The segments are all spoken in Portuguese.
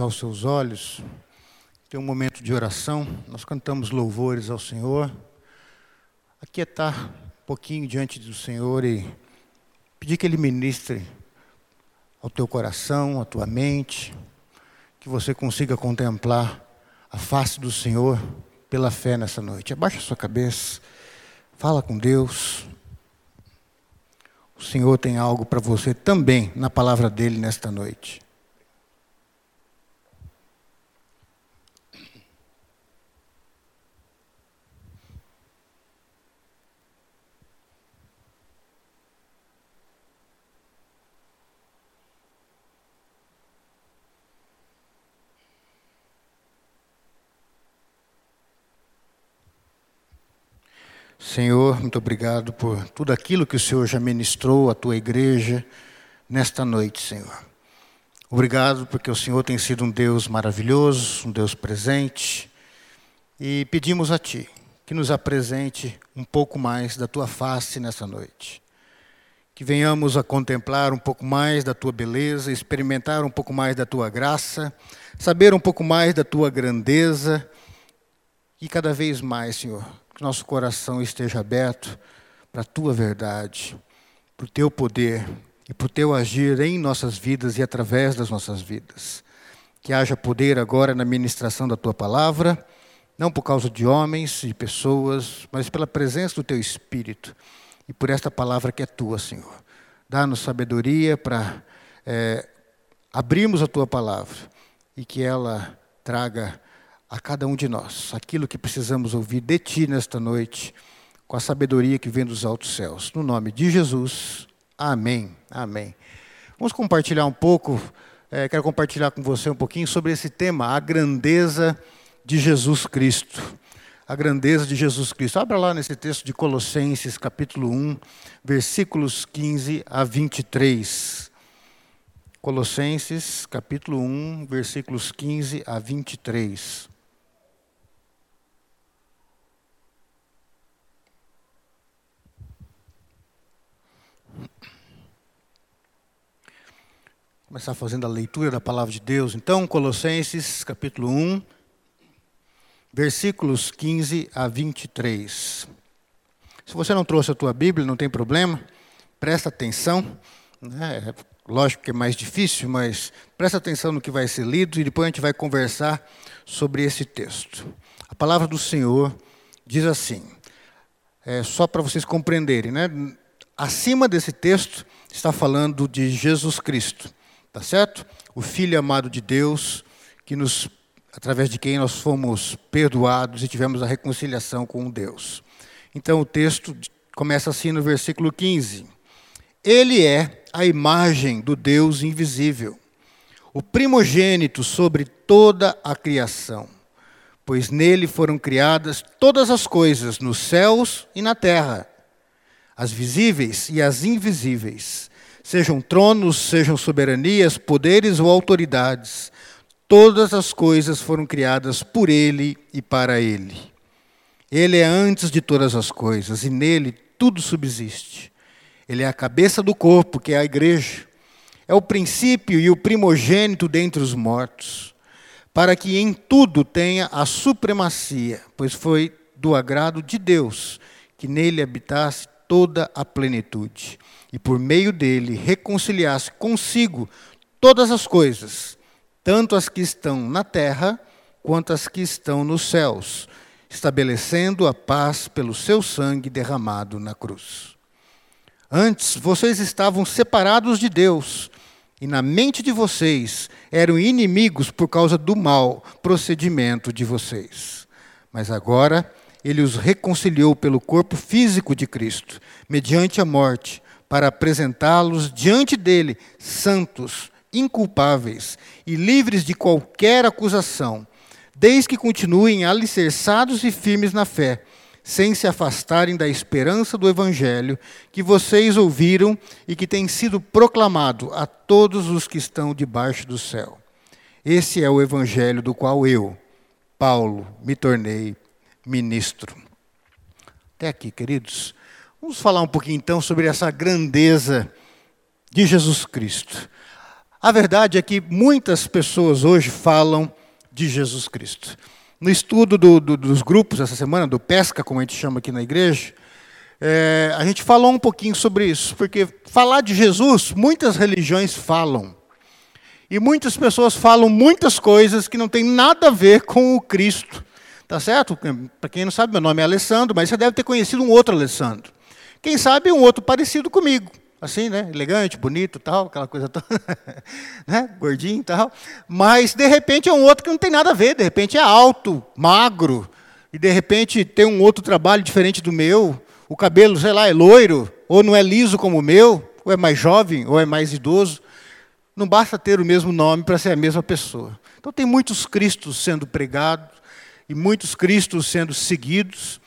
fechar os seus olhos, ter um momento de oração. Nós cantamos louvores ao Senhor. Aquietar um pouquinho diante do Senhor e pedir que Ele ministre ao teu coração, à tua mente, que você consiga contemplar a face do Senhor pela fé nessa noite. Abaixa a sua cabeça, fala com Deus. O Senhor tem algo para você também na palavra dele nesta noite. Senhor, muito obrigado por tudo aquilo que o Senhor já ministrou à tua igreja nesta noite, Senhor. Obrigado porque o Senhor tem sido um Deus maravilhoso, um Deus presente. E pedimos a Ti que nos apresente um pouco mais da Tua face nessa noite. Que venhamos a contemplar um pouco mais da Tua beleza, experimentar um pouco mais da Tua graça, saber um pouco mais da Tua grandeza. E cada vez mais, Senhor, que nosso coração esteja aberto para a tua verdade, para o teu poder e para o teu agir em nossas vidas e através das nossas vidas. Que haja poder agora na ministração da tua palavra, não por causa de homens e pessoas, mas pela presença do teu Espírito e por esta palavra que é tua, Senhor. Dá-nos sabedoria para é, abrirmos a tua palavra e que ela traga a cada um de nós aquilo que precisamos ouvir de Ti nesta noite, com a sabedoria que vem dos altos céus. No nome de Jesus, amém. Amém. Vamos compartilhar um pouco, é, quero compartilhar com você um pouquinho sobre esse tema, a grandeza de Jesus Cristo. A grandeza de Jesus Cristo. Abra lá nesse texto de Colossenses, capítulo 1, versículos 15 a 23. Colossenses, capítulo 1, versículos 15 a 23. Começar fazendo a leitura da palavra de Deus. Então, Colossenses, capítulo 1, versículos 15 a 23. Se você não trouxe a tua Bíblia, não tem problema, presta atenção. Né? É lógico que é mais difícil, mas presta atenção no que vai ser lido e depois a gente vai conversar sobre esse texto. A palavra do Senhor diz assim, é, só para vocês compreenderem, né? acima desse texto está falando de Jesus Cristo. Tá certo? O Filho amado de Deus, que nos através de quem nós fomos perdoados e tivemos a reconciliação com Deus. Então o texto começa assim no versículo 15. Ele é a imagem do Deus invisível, o primogênito sobre toda a criação, pois nele foram criadas todas as coisas nos céus e na terra, as visíveis e as invisíveis sejam tronos, sejam soberanias, poderes ou autoridades, todas as coisas foram criadas por Ele e para Ele. Ele é antes de todas as coisas e nele tudo subsiste. Ele é a cabeça do corpo, que é a igreja. É o princípio e o primogênito dentre os mortos, para que em tudo tenha a supremacia, pois foi do agrado de Deus que nele habitasse toda a plenitude e por meio dele reconciliasse consigo todas as coisas, tanto as que estão na terra quanto as que estão nos céus, estabelecendo a paz pelo seu sangue derramado na cruz. Antes vocês estavam separados de Deus, e na mente de vocês eram inimigos por causa do mau procedimento de vocês. Mas agora ele os reconciliou pelo corpo físico de Cristo, mediante a morte para apresentá-los diante dele santos, inculpáveis e livres de qualquer acusação, desde que continuem alicerçados e firmes na fé, sem se afastarem da esperança do Evangelho que vocês ouviram e que tem sido proclamado a todos os que estão debaixo do céu. Esse é o Evangelho do qual eu, Paulo, me tornei ministro. Até aqui, queridos. Vamos falar um pouquinho então sobre essa grandeza de Jesus Cristo. A verdade é que muitas pessoas hoje falam de Jesus Cristo. No estudo do, do, dos grupos essa semana, do Pesca, como a gente chama aqui na igreja, é, a gente falou um pouquinho sobre isso, porque falar de Jesus, muitas religiões falam. E muitas pessoas falam muitas coisas que não tem nada a ver com o Cristo. Tá certo? Para quem não sabe, meu nome é Alessandro, mas você deve ter conhecido um outro Alessandro. Quem sabe um outro parecido comigo assim, né? Elegante, bonito, tal, aquela coisa toda, né? Gordinho, tal. Mas de repente é um outro que não tem nada a ver. De repente é alto, magro, e de repente tem um outro trabalho diferente do meu. O cabelo, sei lá, é loiro, ou não é liso como o meu, ou é mais jovem, ou é mais idoso. Não basta ter o mesmo nome para ser a mesma pessoa. Então tem muitos Cristos sendo pregados e muitos Cristos sendo seguidos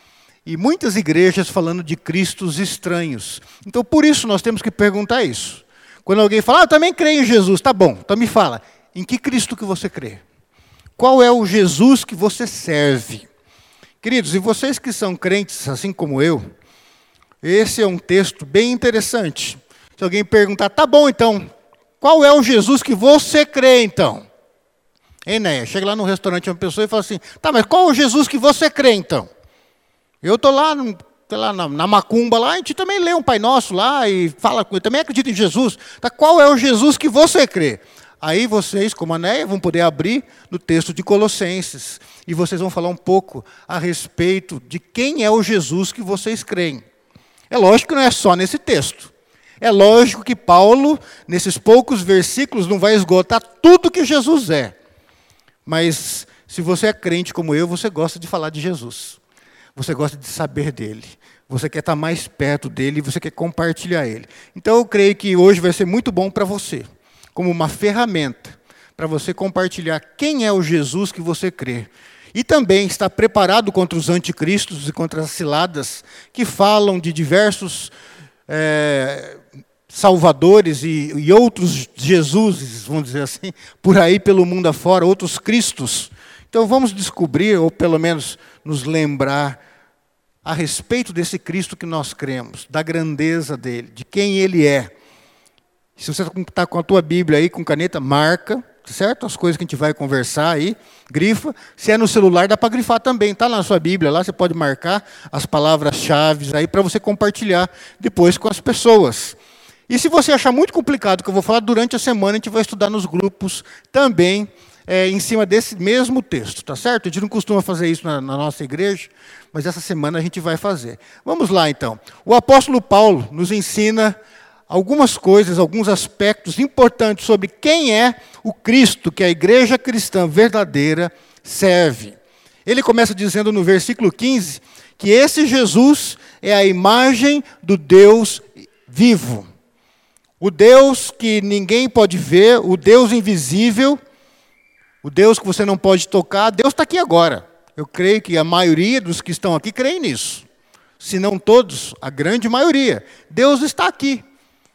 e muitas igrejas falando de Cristos estranhos. Então, por isso, nós temos que perguntar isso. Quando alguém fala, ah, eu também creio em Jesus, tá bom, então me fala, em que Cristo que você crê? Qual é o Jesus que você serve? Queridos, e vocês que são crentes, assim como eu, esse é um texto bem interessante. Se alguém perguntar, tá bom então, qual é o Jesus que você crê então? Hein, Néia? Chega lá no restaurante uma pessoa e fala assim, tá, mas qual o Jesus que você crê então? Eu estou lá, lá na, na, macumba, lá, a gente também lê um Pai Nosso lá e fala com ele, também acredita em Jesus. Tá, qual é o Jesus que você crê? Aí vocês, como Anéia, vão poder abrir no texto de Colossenses. E vocês vão falar um pouco a respeito de quem é o Jesus que vocês creem. É lógico que não é só nesse texto. É lógico que Paulo, nesses poucos versículos, não vai esgotar tudo que Jesus é. Mas se você é crente como eu, você gosta de falar de Jesus. Você gosta de saber dele. Você quer estar mais perto dele, você quer compartilhar ele. Então eu creio que hoje vai ser muito bom para você, como uma ferramenta para você compartilhar quem é o Jesus que você crê. E também estar preparado contra os anticristos e contra as ciladas que falam de diversos é, salvadores e, e outros Jesuses, vamos dizer assim, por aí pelo mundo afora, outros Cristos. Então vamos descobrir, ou pelo menos nos lembrar a respeito desse Cristo que nós cremos, da grandeza dele, de quem ele é. Se você está com a tua Bíblia aí, com caneta, marca, certo? As coisas que a gente vai conversar aí, grifa. Se é no celular, dá para grifar também. Está na sua Bíblia lá, você pode marcar as palavras-chave aí para você compartilhar depois com as pessoas. E se você achar muito complicado o que eu vou falar, durante a semana a gente vai estudar nos grupos também é, em cima desse mesmo texto, tá certo? A gente não costuma fazer isso na, na nossa igreja, mas essa semana a gente vai fazer. Vamos lá então. O apóstolo Paulo nos ensina algumas coisas, alguns aspectos importantes sobre quem é o Cristo que a igreja cristã verdadeira serve. Ele começa dizendo no versículo 15 que esse Jesus é a imagem do Deus vivo. O Deus que ninguém pode ver, o Deus invisível, o Deus que você não pode tocar, Deus está aqui agora. Eu creio que a maioria dos que estão aqui creem nisso. Se não todos, a grande maioria. Deus está aqui.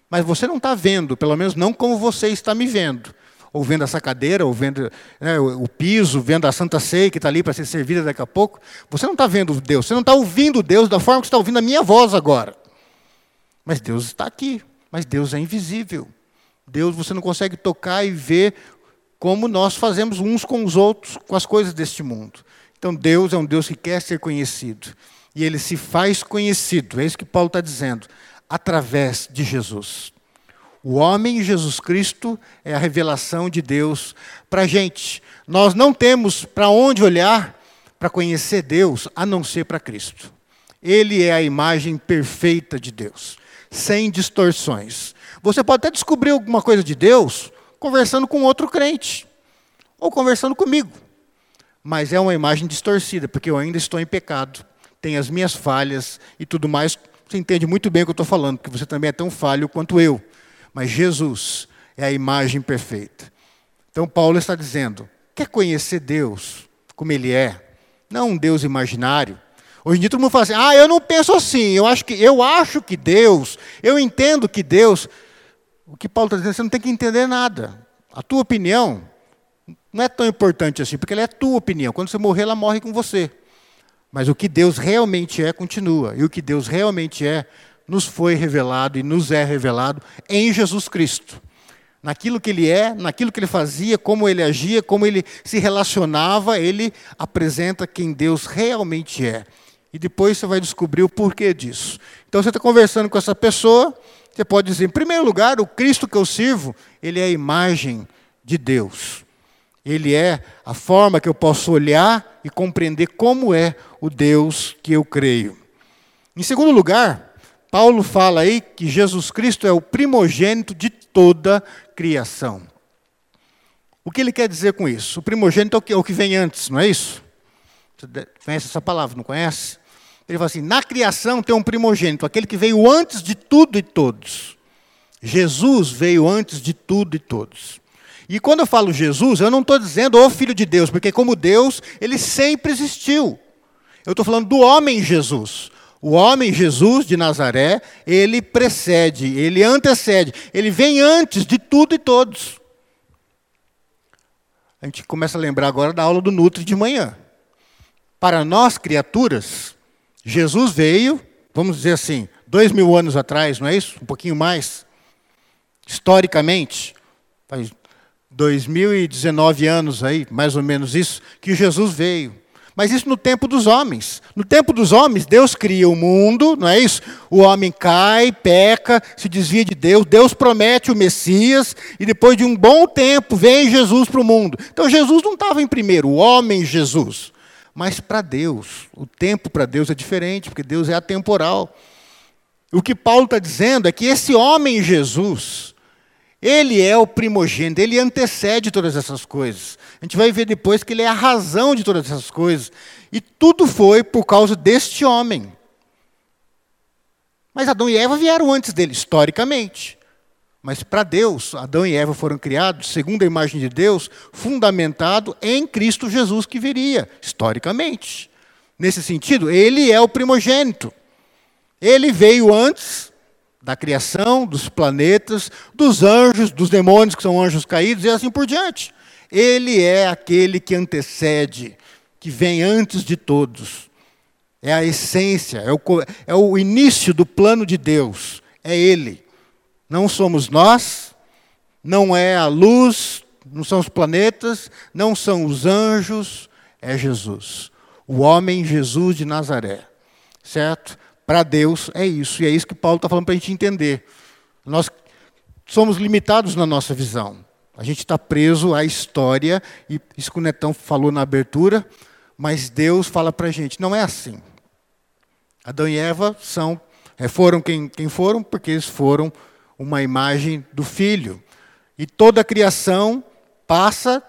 Mas você não está vendo, pelo menos não como você está me vendo. Ou vendo essa cadeira, ou vendo né, o, piso, vendo a Santa Ceia que está ali para ser servida daqui a pouco. Você não está vendo Deus, você não está ouvindo Deus da forma que está ouvindo a minha voz agora. Mas Deus está aqui. Mas Deus é invisível. Deus você não consegue tocar e ver como nós fazemos uns com os outros com as coisas deste mundo. Então Deus é um Deus que quer ser conhecido. E ele se faz conhecido, é isso que Paulo está dizendo, através de Jesus. O homem Jesus Cristo é a revelação de Deus para a gente. Nós não temos para onde olhar para conhecer Deus a não ser para Cristo. Ele é a imagem perfeita de Deus, sem distorções. Você pode até descobrir alguma coisa de Deus conversando com outro crente, ou conversando comigo. Mas é uma imagem distorcida, porque eu ainda estou em pecado, tenho as minhas falhas e tudo mais. Você entende muito bem o que eu estou falando, porque você também é tão falho quanto eu. Mas Jesus é a imagem perfeita. Então Paulo está dizendo: quer conhecer Deus como Ele é? Não um Deus imaginário. Hoje em dia todo mundo fala assim: ah, eu não penso assim, eu acho que, eu acho que Deus, eu entendo que Deus. O que Paulo está dizendo, você não tem que entender nada. A tua opinião não é tão importante assim, porque ela é a tua opinião. Quando você morrer, ela morre com você. Mas o que Deus realmente é, continua. E o que Deus realmente é, nos foi revelado e nos é revelado em Jesus Cristo. naquilo que ele é, naquilo que ele fazia, como ele agia, como ele se relacionava, ele apresenta quem Deus realmente é. E depois você vai descobrir o porquê disso. Então você está conversando com essa pessoa, você pode dizer, em primeiro lugar, o Cristo que eu sirvo, ele é a imagem de Deus. Ele é a forma que eu posso olhar e compreender como é o Deus que eu creio. Em segundo lugar, Paulo fala aí que Jesus Cristo é o primogênito de toda criação. O que ele quer dizer com isso? O primogênito é o que, é vem antes, não é isso? Você conhece essa palavra, não conhece? Ele fala assim: na criação tem um primogênito, aquele que veio antes de tudo e todos. Jesus veio antes de tudo e todos. E quando eu falo Jesus, eu não estou dizendo o Filho de Deus, porque como Deus, ele sempre existiu. Eu estou falando do homem Jesus. O homem Jesus de Nazaré, ele precede, ele antecede, ele vem antes de tudo e todos. A gente começa a lembrar agora da aula do Nutri de manhã. Para nós, criaturas, Jesus veio, vamos dizer assim, dois mil anos atrás, não é isso? Um pouquinho mais. Historicamente, faz 2019 anos aí, mais ou menos isso, que Jesus veio. Mas isso no tempo dos homens. No tempo dos homens, Deus cria o mundo, não é isso? O homem cai, peca, se desvia de Deus, Deus promete o Messias, e depois de um bom tempo vem Jesus para o mundo. Então Jesus não estava em primeiro, o homem Jesus. Mas para Deus, o tempo para Deus é diferente, porque Deus é atemporal. O que Paulo está dizendo é que esse homem Jesus, ele é o primogênito, ele antecede todas essas coisas. A gente vai ver depois que ele é a razão de todas essas coisas. E tudo foi por causa deste homem. Mas Adão e Eva vieram antes dele, historicamente. Mas para Deus, Adão e Eva foram criados segundo a imagem de Deus, fundamentado em Cristo Jesus que viria, historicamente. Nesse sentido, ele é o primogênito. Ele veio antes da criação, dos planetas, dos anjos, dos demônios que são anjos caídos e assim por diante. Ele é aquele que antecede, que vem antes de todos. É a essência, é o, é o início do plano de Deus. É Ele. Não somos nós, não é a luz, não são os planetas, não são os anjos, é Jesus. O homem Jesus de Nazaré. Certo? Para Deus é isso. E é isso que Paulo está falando para a gente entender. Nós somos limitados na nossa visão. A gente está preso à história, e isso que o Netão falou na abertura, mas Deus fala para a gente, não é assim. Adão e Eva são, é, foram quem, quem foram, porque eles foram uma imagem do Filho. E toda a criação passa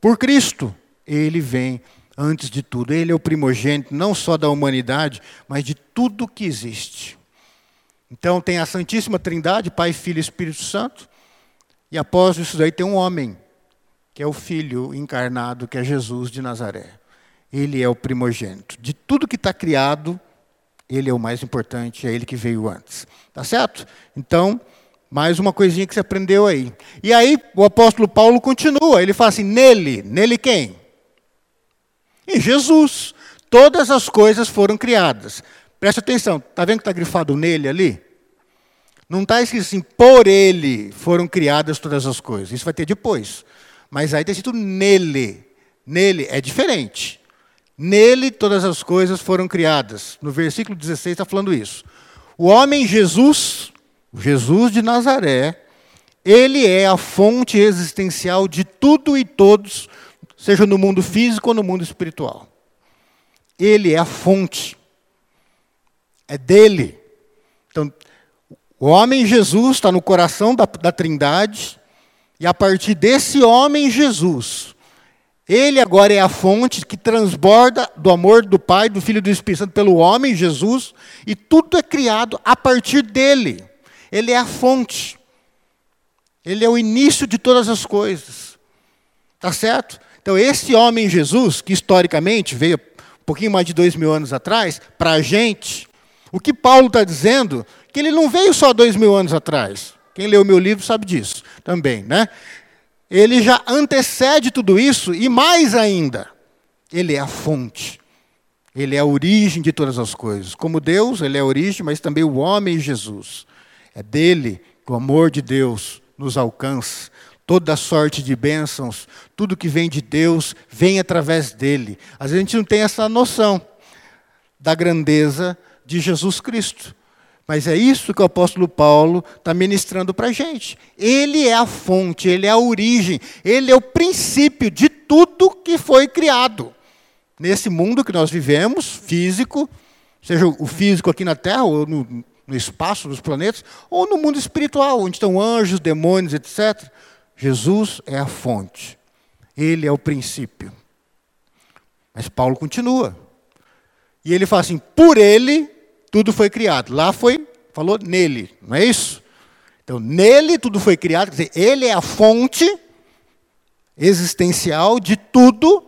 por Cristo. Ele vem antes de tudo. Ele é o primogênito, não só da humanidade, mas de tudo que existe. Então tem a Santíssima Trindade, Pai, Filho e Espírito Santo. E após isso daí tem um homem, que é o Filho encarnado, que é Jesus de Nazaré. Ele é o primogênito. De tudo que está criado, ele é o mais importante, é ele que veio antes. Tá certo? Então, mais uma coisinha que você aprendeu aí. E aí o apóstolo Paulo continua, ele fala assim: nele, nele quem? Em Jesus. Todas as coisas foram criadas. Preste atenção, está vendo que está grifado nele ali? Não está escrito assim, por ele foram criadas todas as coisas. Isso vai ter depois. Mas aí está escrito nele. Nele é diferente. Nele todas as coisas foram criadas. No versículo 16 está falando isso. O homem Jesus, Jesus de Nazaré, ele é a fonte existencial de tudo e todos, seja no mundo físico ou no mundo espiritual. Ele é a fonte. É dele. Então, o homem Jesus está no coração da, da Trindade, e a partir desse homem Jesus, ele agora é a fonte que transborda do amor do Pai, do Filho e do Espírito Santo pelo homem Jesus, e tudo é criado a partir dele. Ele é a fonte. Ele é o início de todas as coisas. Tá certo? Então, esse homem Jesus, que historicamente veio um pouquinho mais de dois mil anos atrás, para a gente, o que Paulo está dizendo que ele não veio só dois mil anos atrás. Quem leu meu livro sabe disso também, né? Ele já antecede tudo isso e mais ainda, ele é a fonte. Ele é a origem de todas as coisas. Como Deus, ele é a origem, mas também o homem Jesus. É dele que o amor de Deus nos alcança, toda sorte de bênçãos, tudo que vem de Deus vem através dele. Às vezes a gente não tem essa noção da grandeza de Jesus Cristo. Mas é isso que o apóstolo Paulo está ministrando para a gente. Ele é a fonte, ele é a origem, ele é o princípio de tudo que foi criado. Nesse mundo que nós vivemos, físico, seja o físico aqui na Terra, ou no, no espaço, nos planetas, ou no mundo espiritual, onde estão anjos, demônios, etc. Jesus é a fonte, ele é o princípio. Mas Paulo continua. E ele fala assim: por ele tudo foi criado. Lá foi, falou nele, não é isso? Então, nele tudo foi criado, quer dizer, ele é a fonte existencial de tudo,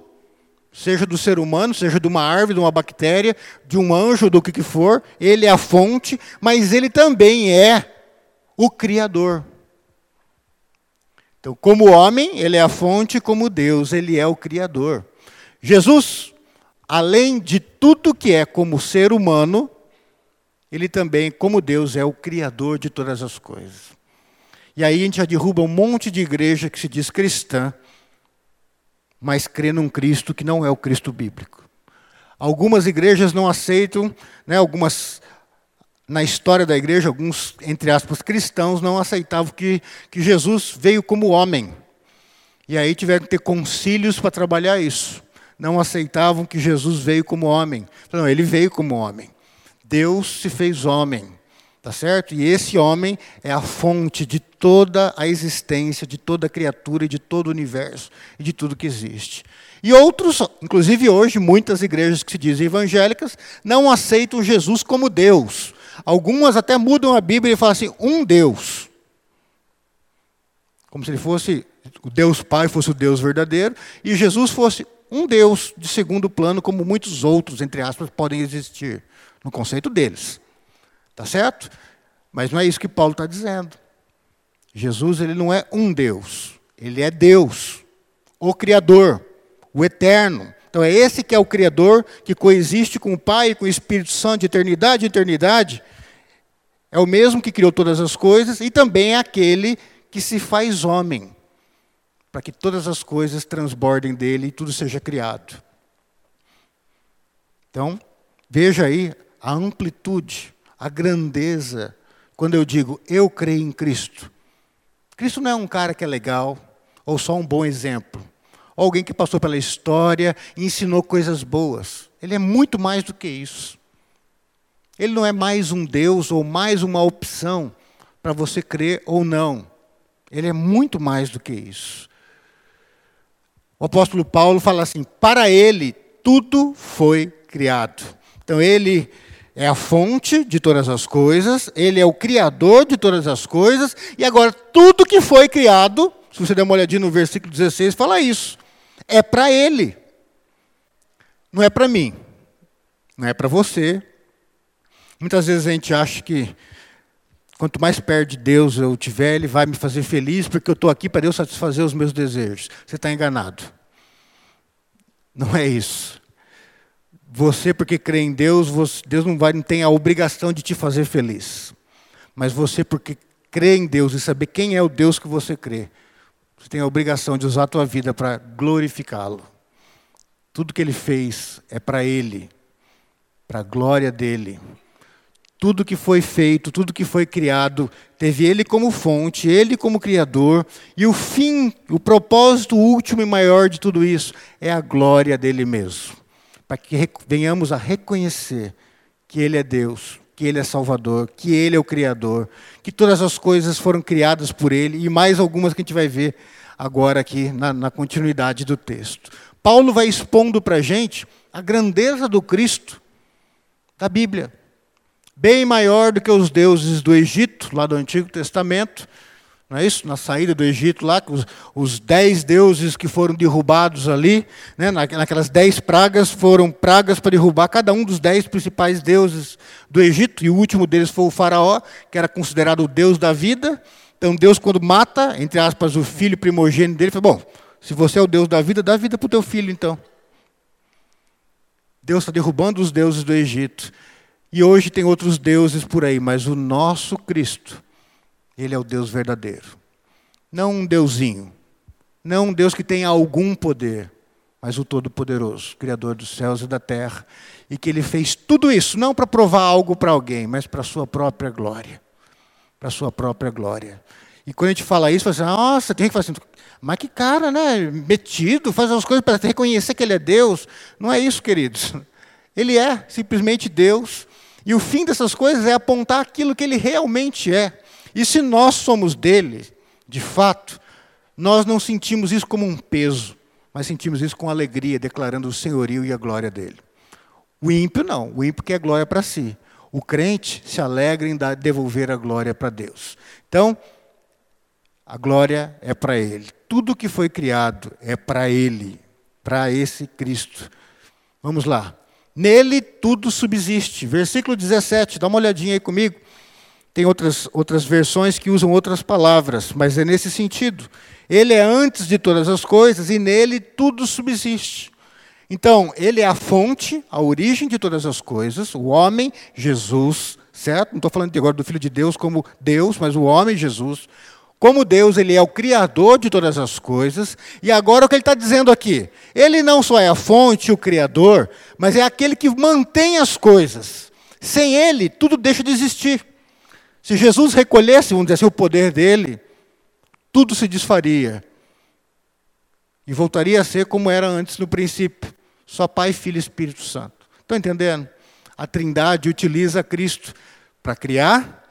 seja do ser humano, seja de uma árvore, de uma bactéria, de um anjo, do que, que for, ele é a fonte, mas ele também é o Criador. Então, como homem, ele é a fonte, como Deus, ele é o Criador. Jesus, além de tudo que é como ser humano, ele também, como Deus, é o Criador de todas as coisas. E aí a gente já derruba um monte de igreja que se diz cristã, mas crê num Cristo que não é o Cristo bíblico. Algumas igrejas não aceitam, né, algumas na história da igreja, alguns, entre aspas, cristãos não aceitavam que, que Jesus veio como homem. E aí tiveram que ter concílios para trabalhar isso. Não aceitavam que Jesus veio como homem. Não, ele veio como homem. Deus se fez homem, tá certo? E esse homem é a fonte de toda a existência, de toda a criatura de todo o universo e de tudo que existe. E outros, inclusive hoje, muitas igrejas que se dizem evangélicas, não aceitam Jesus como Deus. Algumas até mudam a Bíblia e falam assim: um Deus. Como se ele fosse, o Deus Pai fosse o Deus verdadeiro, e Jesus fosse um Deus de segundo plano, como muitos outros, entre aspas, podem existir no conceito deles. Tá certo? Mas não é isso que Paulo está dizendo. Jesus ele não é um Deus, ele é Deus, o Criador, o Eterno. Então é esse que é o Criador, que coexiste com o Pai e com o Espírito Santo de eternidade em eternidade. É o mesmo que criou todas as coisas e também é aquele que se faz homem, para que todas as coisas transbordem dele e tudo seja criado. Então, veja aí a amplitude, a grandeza, quando eu digo eu creio em Cristo. Cristo não é um cara que é legal, ou só um bom exemplo, ou alguém que passou pela história e ensinou coisas boas. Ele é muito mais do que isso. Ele não é mais um Deus ou mais uma opção para você crer ou não. Ele é muito mais do que isso. O apóstolo Paulo fala assim: para ele tudo foi criado. Então ele é a fonte de todas as coisas, ele é o criador de todas as coisas, e agora tudo que foi criado, se você der uma olhadinha no versículo 16, fala isso. É para ele. Não é para mim. Não é para você. Muitas vezes a gente acha que quanto mais perto de Deus eu tiver, Ele vai me fazer feliz, porque eu estou aqui para Deus satisfazer os meus desejos. Você está enganado. Não é isso. Você, porque crê em Deus, você, Deus não, vai, não tem a obrigação de te fazer feliz. Mas você, porque crê em Deus e saber quem é o Deus que você crê, você tem a obrigação de usar a tua vida para glorificá-lo. Tudo que ele fez é para ele, para a glória dele. Tudo que foi feito, tudo que foi criado, teve ele como fonte, ele como criador, e o fim, o propósito último e maior de tudo isso é a glória dele mesmo para que venhamos a reconhecer que Ele é Deus, que Ele é Salvador, que Ele é o Criador, que todas as coisas foram criadas por Ele e mais algumas que a gente vai ver agora aqui na, na continuidade do texto. Paulo vai expondo para a gente a grandeza do Cristo da Bíblia, bem maior do que os deuses do Egito, lá do Antigo Testamento, não é isso? Na saída do Egito lá, os, os dez deuses que foram derrubados ali, né, naquelas dez pragas, foram pragas para derrubar cada um dos dez principais deuses do Egito, e o último deles foi o faraó, que era considerado o deus da vida. Então Deus, quando mata, entre aspas, o filho primogênito dele, fala, bom, se você é o Deus da vida, dá vida para o teu filho, então. Deus está derrubando os deuses do Egito. E hoje tem outros deuses por aí, mas o nosso Cristo ele é o Deus verdadeiro. Não um deusinho, não um Deus que tem algum poder, mas o Todo-Poderoso, Criador dos céus e da terra, e que ele fez tudo isso não para provar algo para alguém, mas para a sua própria glória. Para a sua própria glória. E quando a gente fala isso, fala assim, nossa, tem que falar assim, mas que cara, né? Metido, faz as coisas para reconhecer que ele é Deus. Não é isso, queridos. Ele é simplesmente Deus. E o fim dessas coisas é apontar aquilo que ele realmente é. E se nós somos dele, de fato, nós não sentimos isso como um peso, mas sentimos isso com alegria, declarando o senhorio e a glória dele. O ímpio não, o ímpio quer glória para si. O crente se alegra em devolver a glória para Deus. Então, a glória é para Ele. Tudo que foi criado é para Ele, para esse Cristo. Vamos lá. Nele tudo subsiste. Versículo 17, dá uma olhadinha aí comigo. Tem outras, outras versões que usam outras palavras, mas é nesse sentido. Ele é antes de todas as coisas e nele tudo subsiste. Então, ele é a fonte, a origem de todas as coisas, o homem, Jesus, certo? Não estou falando agora do Filho de Deus como Deus, mas o homem, Jesus. Como Deus, ele é o criador de todas as coisas. E agora o que ele está dizendo aqui? Ele não só é a fonte, o criador, mas é aquele que mantém as coisas. Sem ele, tudo deixa de existir. Se Jesus recolhesse, vamos dizer assim, o poder dele, tudo se desfaria. E voltaria a ser como era antes no princípio: só Pai, Filho e Espírito Santo. Estão entendendo? A Trindade utiliza Cristo para criar,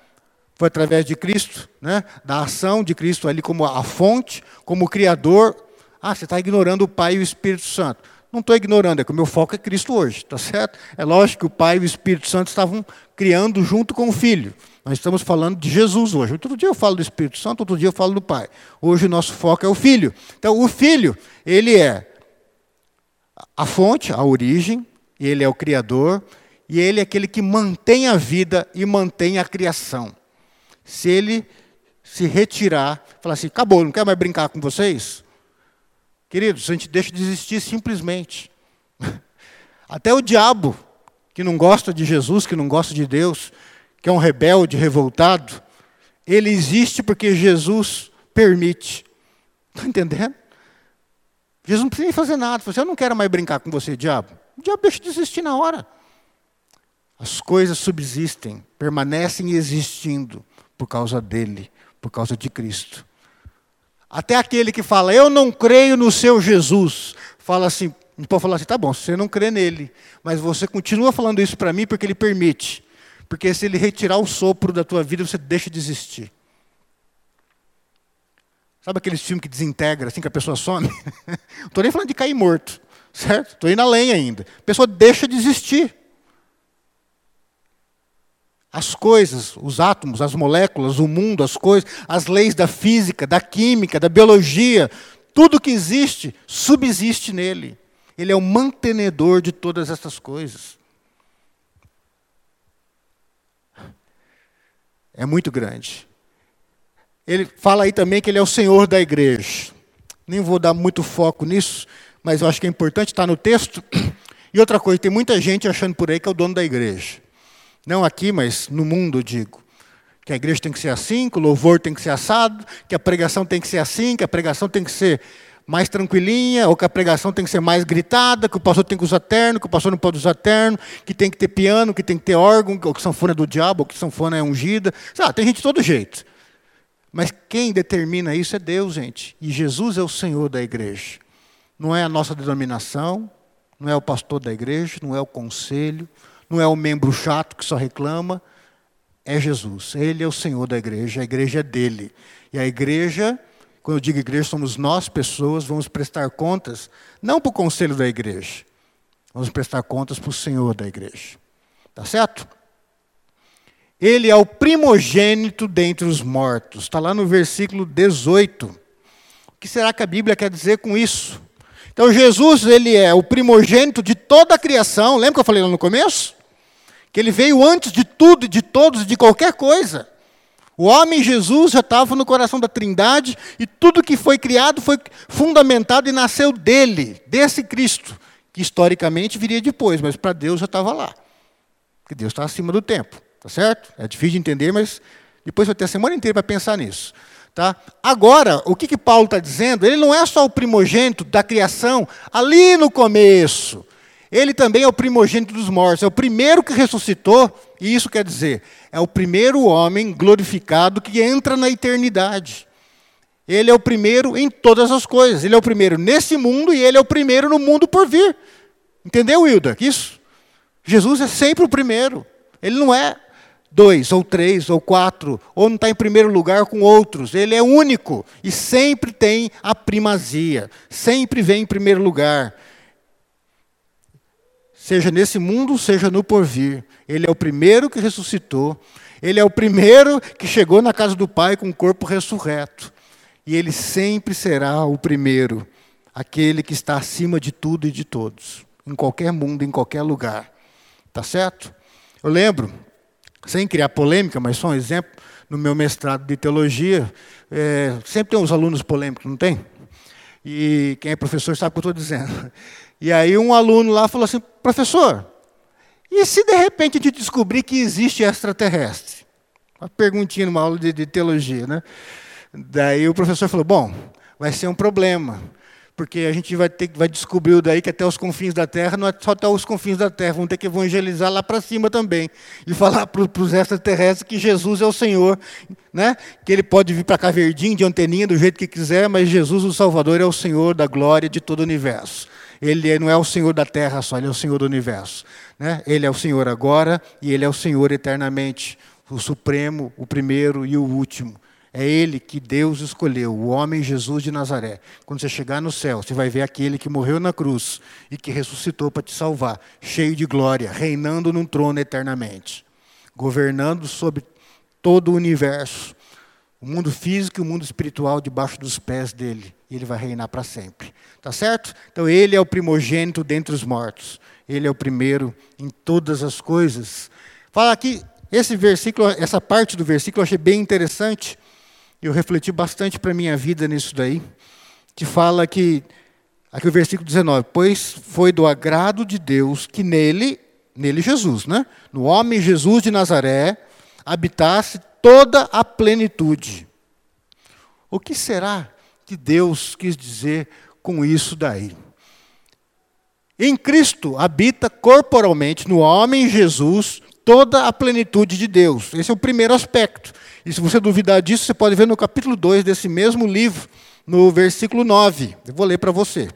foi através de Cristo, né? da ação de Cristo ali como a fonte, como Criador. Ah, você está ignorando o Pai e o Espírito Santo. Não estou ignorando, é que o meu foco é Cristo hoje, tá certo? É lógico que o Pai e o Espírito Santo estavam criando junto com o Filho. Nós estamos falando de Jesus hoje. Outro dia eu falo do Espírito Santo, outro dia eu falo do Pai. Hoje o nosso foco é o Filho. Então, o Filho, ele é a fonte, a origem, ele é o Criador, e ele é aquele que mantém a vida e mantém a criação. Se ele se retirar, falar assim: acabou, não quero mais brincar com vocês, Queridos, a gente deixa de existir simplesmente. Até o diabo, que não gosta de Jesus, que não gosta de Deus, que é um rebelde, revoltado, ele existe porque Jesus permite. Está entendendo? Jesus não precisa nem fazer nada. Você, assim, eu não quero mais brincar com você, diabo. O diabo deixa de existir na hora. As coisas subsistem, permanecem existindo por causa dele, por causa de Cristo. Até aquele que fala, eu não creio no seu Jesus, fala assim, pode falar assim, tá bom, você não crê nele, mas você continua falando isso para mim porque ele permite. Porque se ele retirar o sopro da tua vida, você deixa de existir. Sabe aqueles filmes que desintegra, assim que a pessoa some? Não estou nem falando de cair morto, certo? Estou indo além ainda. A pessoa deixa de existir. As coisas, os átomos, as moléculas, o mundo, as coisas, as leis da física, da química, da biologia, tudo que existe subsiste nele. Ele é o mantenedor de todas essas coisas. É muito grande. Ele fala aí também que ele é o Senhor da igreja. Nem vou dar muito foco nisso, mas eu acho que é importante estar no texto. E outra coisa, tem muita gente achando por aí que é o dono da igreja. Não aqui, mas no mundo, eu digo. Que a igreja tem que ser assim, que o louvor tem que ser assado, que a pregação tem que ser assim, que a pregação tem que ser mais tranquilinha, ou que a pregação tem que ser mais gritada, que o pastor tem que usar terno, que o pastor não pode usar terno, que tem que ter piano, que tem que ter órgão, ou que sanfona é do diabo, ou que sanfona é ungida. Sabe, tem gente de todo jeito. Mas quem determina isso é Deus, gente. E Jesus é o Senhor da igreja. Não é a nossa denominação, não é o pastor da igreja, não é o conselho, não é o membro chato que só reclama, é Jesus. Ele é o Senhor da igreja, a igreja é dele. E a igreja, quando eu digo igreja, somos nós, pessoas, vamos prestar contas, não para o conselho da igreja, vamos prestar contas para o Senhor da igreja. Tá certo? Ele é o primogênito dentre os mortos. Está lá no versículo 18. O que será que a Bíblia quer dizer com isso? Então Jesus, ele é o primogênito de toda a criação. Lembra que eu falei lá no começo? que ele veio antes de tudo, de todos, de qualquer coisa. O homem Jesus já estava no coração da Trindade e tudo que foi criado foi fundamentado e nasceu dele, desse Cristo, que historicamente viria depois, mas para Deus já estava lá. Porque Deus está acima do tempo, tá certo? É difícil de entender, mas depois vai ter a semana inteira para pensar nisso. Tá? Agora, o que, que Paulo está dizendo? Ele não é só o primogênito da criação ali no começo. Ele também é o primogênito dos mortos, é o primeiro que ressuscitou, e isso quer dizer, é o primeiro homem glorificado que entra na eternidade. Ele é o primeiro em todas as coisas. Ele é o primeiro nesse mundo e ele é o primeiro no mundo por vir. Entendeu, Hilda? Isso? Jesus é sempre o primeiro. Ele não é dois, ou três, ou quatro, ou não está em primeiro lugar com outros. Ele é único e sempre tem a primazia, sempre vem em primeiro lugar. Seja nesse mundo, seja no porvir. Ele é o primeiro que ressuscitou, ele é o primeiro que chegou na casa do Pai com o corpo ressurreto. E ele sempre será o primeiro, aquele que está acima de tudo e de todos, em qualquer mundo, em qualquer lugar. Tá certo? Eu lembro, sem criar polêmica, mas só um exemplo, no meu mestrado de teologia, é, sempre tem uns alunos polêmicos, não tem? E quem é professor sabe o que eu estou dizendo. E aí um aluno lá falou assim, professor, e se de repente a gente descobrir que existe extraterrestre? Uma perguntinha numa aula de, de teologia, né? Daí o professor falou, bom, vai ser um problema porque a gente vai ter vai descobrir daí que até os confins da Terra não é só até os confins da Terra, vão ter que evangelizar lá para cima também e falar para os extraterrestres que Jesus é o Senhor, né? Que ele pode vir para cá verdinho, de anteninha, do jeito que quiser, mas Jesus, o Salvador, é o Senhor da glória de todo o universo. Ele não é o Senhor da Terra só, ele é o Senhor do universo, né? Ele é o Senhor agora e ele é o Senhor eternamente, o supremo, o primeiro e o último. É ele que Deus escolheu, o homem Jesus de Nazaré. Quando você chegar no céu, você vai ver aquele que morreu na cruz e que ressuscitou para te salvar, cheio de glória, reinando num trono eternamente, governando sobre todo o universo, o mundo físico e o mundo espiritual debaixo dos pés dele. E ele vai reinar para sempre. Tá certo? Então ele é o primogênito dentre os mortos. Ele é o primeiro em todas as coisas. Fala aqui, esse versículo, essa parte do versículo eu achei bem interessante eu refleti bastante para a minha vida nisso daí, que fala que, aqui o versículo 19, pois foi do agrado de Deus que nele, nele Jesus, né? no homem Jesus de Nazaré, habitasse toda a plenitude. O que será que Deus quis dizer com isso daí? Em Cristo habita corporalmente, no homem Jesus, toda a plenitude de Deus. Esse é o primeiro aspecto. E se você duvidar disso, você pode ver no capítulo 2 desse mesmo livro, no versículo 9. Eu vou ler para você.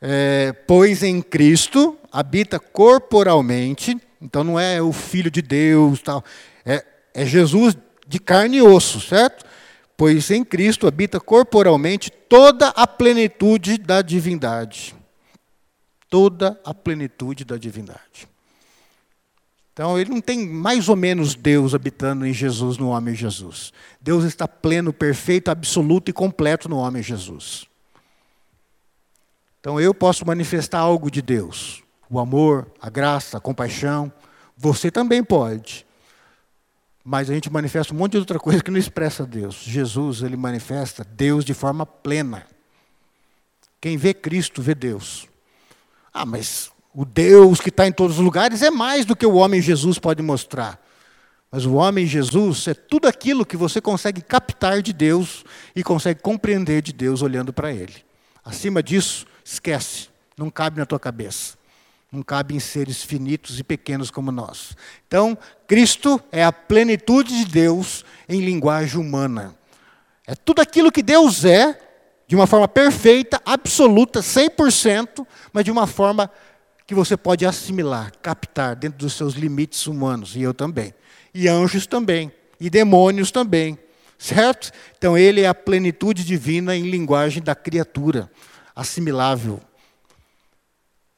É, pois em Cristo habita corporalmente, então não é o Filho de Deus, tal, é, é Jesus de carne e osso, certo? Pois em Cristo habita corporalmente toda a plenitude da divindade. Toda a plenitude da divindade. Então, ele não tem mais ou menos Deus habitando em Jesus, no homem Jesus. Deus está pleno, perfeito, absoluto e completo no homem Jesus. Então, eu posso manifestar algo de Deus: o amor, a graça, a compaixão. Você também pode. Mas a gente manifesta um monte de outra coisa que não expressa Deus. Jesus, ele manifesta Deus de forma plena. Quem vê Cristo, vê Deus. Ah, mas o Deus que está em todos os lugares é mais do que o homem Jesus pode mostrar. Mas o homem Jesus é tudo aquilo que você consegue captar de Deus e consegue compreender de Deus olhando para Ele. Acima disso, esquece, não cabe na tua cabeça. Não cabe em seres finitos e pequenos como nós. Então, Cristo é a plenitude de Deus em linguagem humana. É tudo aquilo que Deus é, de uma forma perfeita, absoluta, 100%, mas de uma forma que você pode assimilar, captar dentro dos seus limites humanos, e eu também. E anjos também, e demônios também, certo? Então ele é a plenitude divina em linguagem da criatura, assimilável.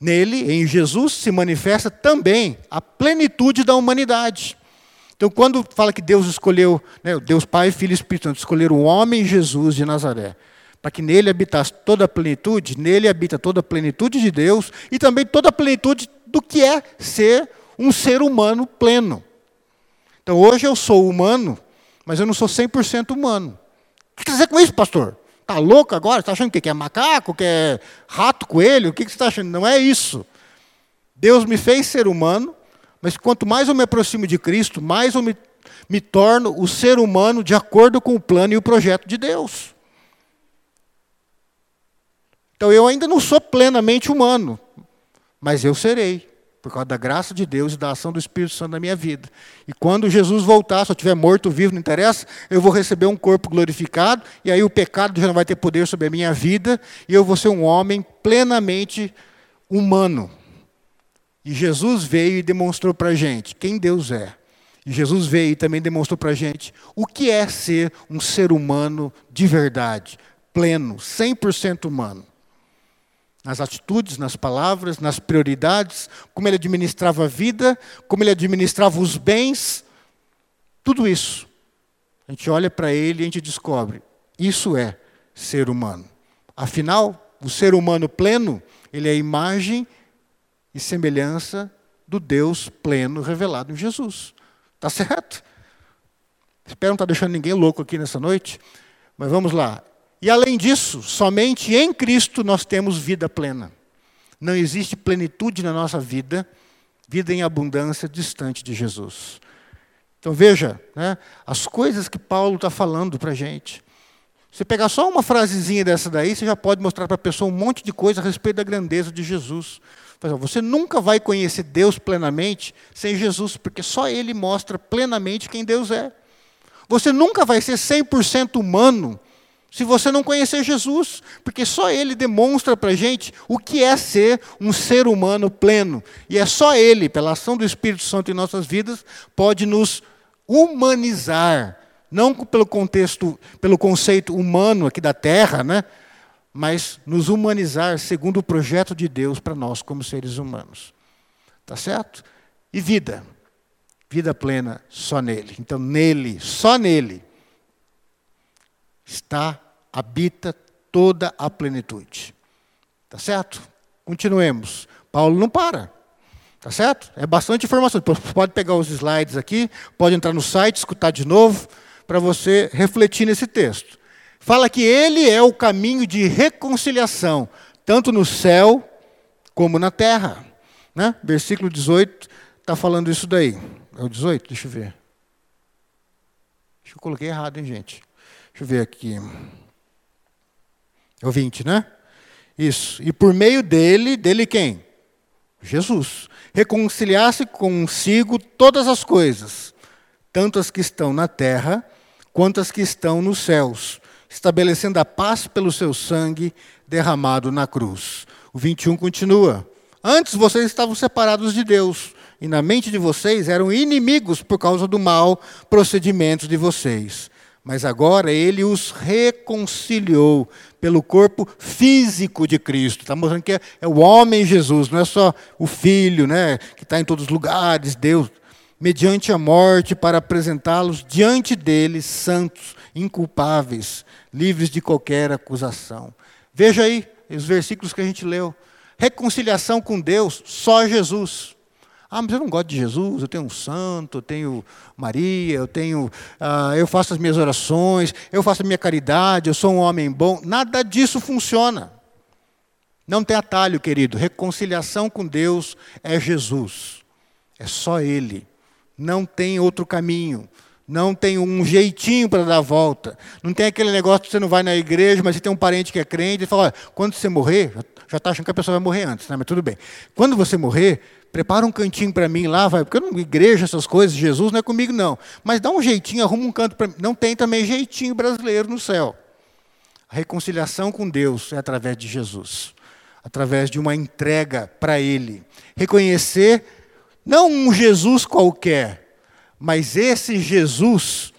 Nele, em Jesus, se manifesta também a plenitude da humanidade. Então, quando fala que Deus escolheu, né, Deus Pai, Filho e Espírito Santo, escolheram o homem Jesus de Nazaré, para que nele habitasse toda a plenitude, nele habita toda a plenitude de Deus e também toda a plenitude do que é ser um ser humano pleno. Então hoje eu sou humano, mas eu não sou 100% humano. O que quer dizer com isso, pastor? Está louco agora? Está achando que é macaco, que é rato, coelho? O que você está achando? Não é isso. Deus me fez ser humano, mas quanto mais eu me aproximo de Cristo, mais eu me me torno o ser humano de acordo com o plano e o projeto de Deus. Então eu ainda não sou plenamente humano, mas eu serei, por causa da graça de Deus e da ação do Espírito Santo na minha vida. E quando Jesus voltar, se eu estiver morto vivo, não interessa, eu vou receber um corpo glorificado, e aí o pecado já não vai ter poder sobre a minha vida, e eu vou ser um homem plenamente humano. E Jesus veio e demonstrou para a gente quem Deus é. E Jesus veio e também demonstrou para a gente o que é ser um ser humano de verdade, pleno, 100% humano nas atitudes, nas palavras, nas prioridades, como ele administrava a vida, como ele administrava os bens, tudo isso. A gente olha para ele e a gente descobre, isso é ser humano. Afinal, o ser humano pleno, ele é a imagem e semelhança do Deus pleno revelado em Jesus. Tá certo? Espero não estar tá deixando ninguém louco aqui nessa noite, mas vamos lá. E além disso, somente em Cristo nós temos vida plena. Não existe plenitude na nossa vida, vida em abundância distante de Jesus. Então veja, né, as coisas que Paulo está falando para a gente. Você pegar só uma frasezinha dessa daí, você já pode mostrar para a pessoa um monte de coisa a respeito da grandeza de Jesus. Você nunca vai conhecer Deus plenamente sem Jesus, porque só Ele mostra plenamente quem Deus é. Você nunca vai ser 100% humano se você não conhecer Jesus, porque só Ele demonstra para a gente o que é ser um ser humano pleno. E é só Ele, pela ação do Espírito Santo em nossas vidas, pode nos humanizar. Não pelo contexto, pelo conceito humano aqui da terra, né? mas nos humanizar segundo o projeto de Deus para nós como seres humanos. Tá certo? E vida. Vida plena só nele. Então, nele, só nele, está, habita toda a plenitude. Tá certo? Continuemos. Paulo não para. Tá certo? É bastante informação. Pode pegar os slides aqui, pode entrar no site, escutar de novo, para você refletir nesse texto. Fala que ele é o caminho de reconciliação, tanto no céu como na terra. Né? Versículo 18 está falando isso daí. É o 18? Deixa eu ver. Acho que eu coloquei errado, hein, gente? Deixa eu ver aqui. É o 20, né? Isso. E por meio dele, dele quem? Jesus. Reconciliasse consigo todas as coisas, tanto as que estão na terra, quanto as que estão nos céus, estabelecendo a paz pelo seu sangue derramado na cruz. O 21 continua. Antes vocês estavam separados de Deus, e na mente de vocês eram inimigos por causa do mau procedimento de vocês mas agora ele os reconciliou pelo corpo físico de Cristo. Está mostrando que é, é, o homem Jesus, não é só o Filho, né, que está em todos os lugares, Deus, mediante a morte, para apresentá-los diante dele, santos, inculpáveis, livres de qualquer acusação. Veja aí os versículos que a gente leu. Reconciliação com Deus, só Jesus. Ah, mas eu não gosto de Jesus, eu tenho um santo, eu tenho Maria, eu tenho, ah, eu faço as minhas orações, eu faço a minha caridade, eu sou um homem bom. Nada disso funciona. Não tem atalho, querido. Reconciliação com Deus é Jesus. É só Ele. Não tem outro caminho. Não tem um jeitinho para dar a volta. Não tem aquele negócio que você não vai na igreja, mas você tem um parente que é crente e fala: quando você morrer, já está achando que a pessoa vai morrer antes, né? mas tudo bem. Quando você morrer, prepara um cantinho para mim lá, vai, porque eu não igreja essas coisas, Jesus não é comigo não. Mas dá um jeitinho, arruma um canto para mim. Não tem também jeitinho brasileiro no céu. A reconciliação com Deus é através de Jesus, através de uma entrega para Ele. Reconhecer não um Jesus qualquer, mas esse Jesus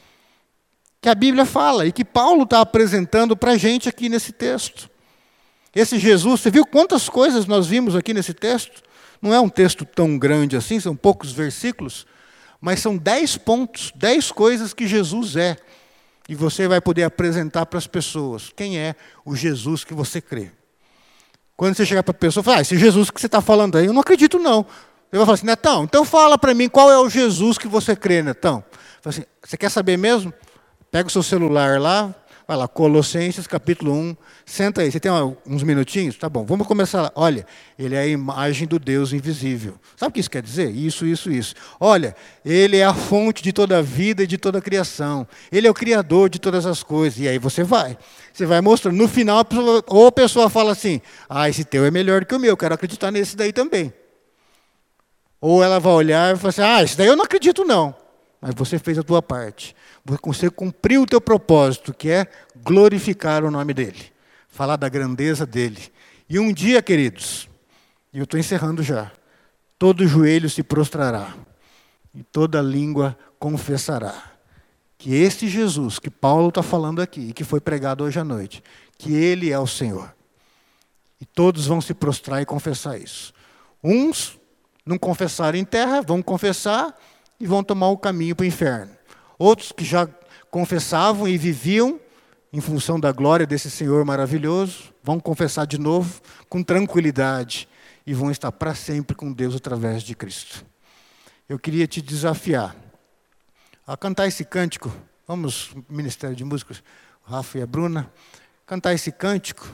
que a Bíblia fala e que Paulo está apresentando para a gente aqui nesse texto. Esse Jesus, você viu quantas coisas nós vimos aqui nesse texto? Não é um texto tão grande assim, são poucos versículos, mas são dez pontos, dez coisas que Jesus é. E você vai poder apresentar para as pessoas quem é o Jesus que você crê. Quando você chegar para a pessoa e falar, ah, esse Jesus que você está falando aí, eu não acredito não. Ele vai falar assim, Netão, então fala para mim qual é o Jesus que você crê, Netão. Assim, você quer saber mesmo? Pega o seu celular lá, Vai lá, Colossenses capítulo 1. Senta aí, você tem uns minutinhos? Tá bom, vamos começar. Olha, ele é a imagem do Deus invisível. Sabe o que isso quer dizer? Isso, isso, isso. Olha, ele é a fonte de toda a vida e de toda a criação. Ele é o criador de todas as coisas. E aí você vai. Você vai mostrando. No final, ou a pessoa fala assim: ah, esse teu é melhor que o meu, quero acreditar nesse daí também. Ou ela vai olhar e falar assim: ah, esse daí eu não acredito não. Mas você fez a tua parte. Você cumpriu o teu propósito, que é glorificar o nome dele, falar da grandeza dele. E um dia, queridos, e eu estou encerrando já, todo joelho se prostrará e toda língua confessará que este Jesus que Paulo está falando aqui e que foi pregado hoje à noite, que ele é o Senhor. E todos vão se prostrar e confessar isso. Uns não confessaram em terra, vão confessar e vão tomar o caminho para o inferno. Outros que já confessavam e viviam em função da glória desse Senhor maravilhoso, vão confessar de novo com tranquilidade e vão estar para sempre com Deus através de Cristo. Eu queria te desafiar a cantar esse cântico. Vamos, Ministério de Músicos, Rafa e a Bruna, cantar esse cântico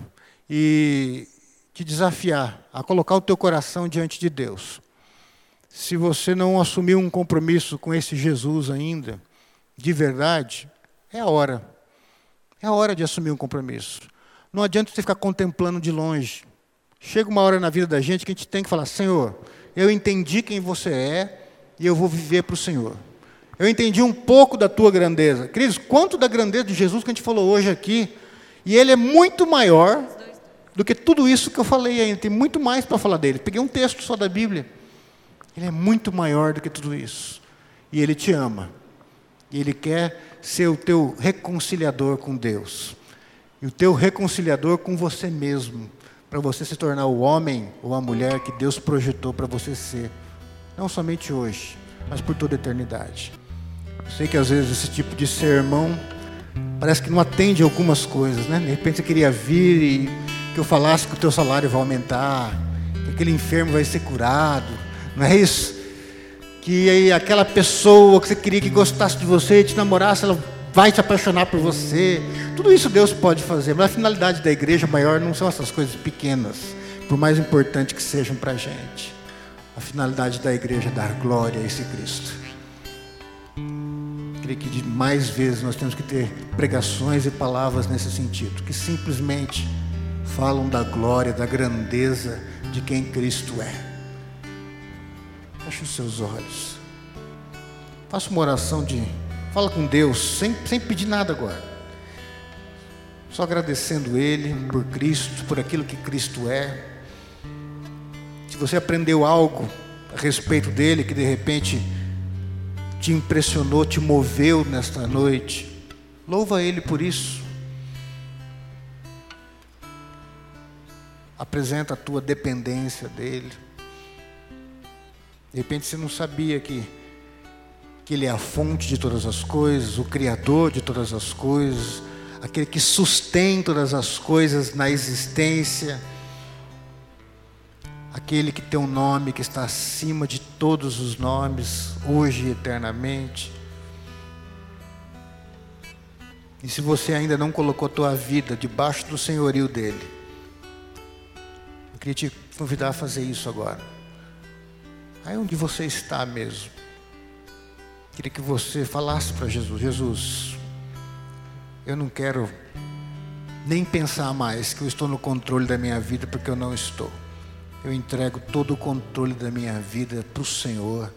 e te desafiar a colocar o teu coração diante de Deus. Se você não assumiu um compromisso com esse Jesus ainda, de verdade, é a hora. É a hora de assumir um compromisso. Não adianta você ficar contemplando de longe. Chega uma hora na vida da gente que a gente tem que falar: Senhor, eu entendi quem você é e eu vou viver para o Senhor. Eu entendi um pouco da tua grandeza. Queridos, quanto da grandeza de Jesus que a gente falou hoje aqui, e ele é muito maior do que tudo isso que eu falei ainda. Tem muito mais para falar dele. Peguei um texto só da Bíblia. Ele é muito maior do que tudo isso. E ele te ama. Ele quer ser o teu reconciliador com Deus. E o teu reconciliador com você mesmo. Para você se tornar o homem ou a mulher que Deus projetou para você ser. Não somente hoje, mas por toda a eternidade. Eu sei que às vezes esse tipo de sermão parece que não atende algumas coisas, né? De repente você queria vir e que eu falasse que o teu salário vai aumentar, que aquele enfermo vai ser curado. Não é isso? Que aquela pessoa que você queria que gostasse de você, te namorasse, ela vai te apaixonar por você. Tudo isso Deus pode fazer, mas a finalidade da igreja maior não são essas coisas pequenas, por mais importante que sejam para a gente. A finalidade da igreja é dar glória a esse Cristo. Creio que mais vezes nós temos que ter pregações e palavras nesse sentido, que simplesmente falam da glória, da grandeza de quem Cristo é. Feche os seus olhos. Faça uma oração de. Fala com Deus, sem, sem pedir nada agora. Só agradecendo Ele por Cristo, por aquilo que Cristo é. Se você aprendeu algo a respeito dele que de repente te impressionou, te moveu nesta noite, louva Ele por isso. Apresenta a tua dependência dele. De repente você não sabia que, que Ele é a fonte de todas as coisas, o Criador de todas as coisas, aquele que sustém todas as coisas na existência, aquele que tem um nome que está acima de todos os nomes, hoje e eternamente. E se você ainda não colocou a tua vida debaixo do senhorio dele, eu queria te convidar a fazer isso agora. Aí onde você está mesmo. Queria que você falasse para Jesus: Jesus, eu não quero nem pensar mais que eu estou no controle da minha vida, porque eu não estou. Eu entrego todo o controle da minha vida para o Senhor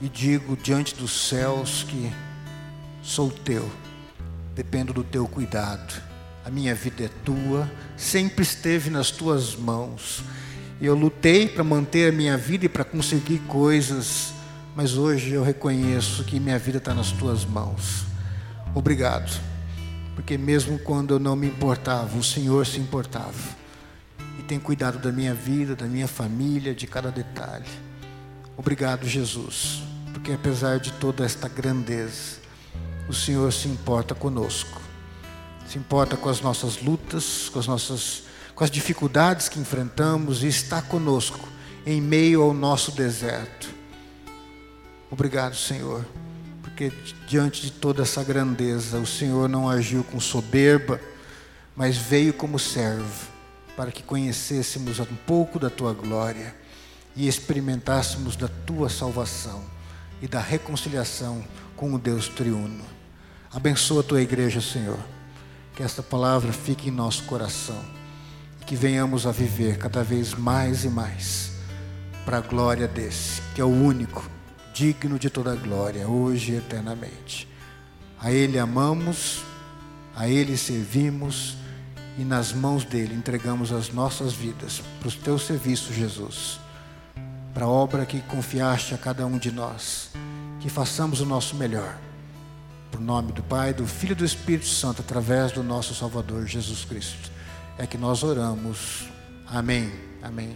e digo diante dos céus que sou teu, dependo do teu cuidado. A minha vida é tua, sempre esteve nas tuas mãos. Eu lutei para manter a minha vida e para conseguir coisas, mas hoje eu reconheço que minha vida está nas tuas mãos. Obrigado, porque mesmo quando eu não me importava, o Senhor se importava e tem cuidado da minha vida, da minha família, de cada detalhe. Obrigado, Jesus, porque apesar de toda esta grandeza, o Senhor se importa conosco, se importa com as nossas lutas, com as nossas com as dificuldades que enfrentamos e está conosco em meio ao nosso deserto. Obrigado, Senhor, porque diante de toda essa grandeza, o Senhor não agiu com soberba, mas veio como servo, para que conhecêssemos um pouco da tua glória e experimentássemos da tua salvação e da reconciliação com o Deus triuno. Abençoa a tua igreja, Senhor. Que esta palavra fique em nosso coração que venhamos a viver cada vez mais e mais para a glória desse, que é o único digno de toda glória, hoje e eternamente. A Ele amamos, a Ele servimos e nas mãos dele entregamos as nossas vidas para os teus serviços, Jesus, para a obra que confiaste a cada um de nós, que façamos o nosso melhor. Por nome do Pai, do Filho e do Espírito Santo, através do nosso Salvador Jesus Cristo. É que nós oramos. Amém. Amém.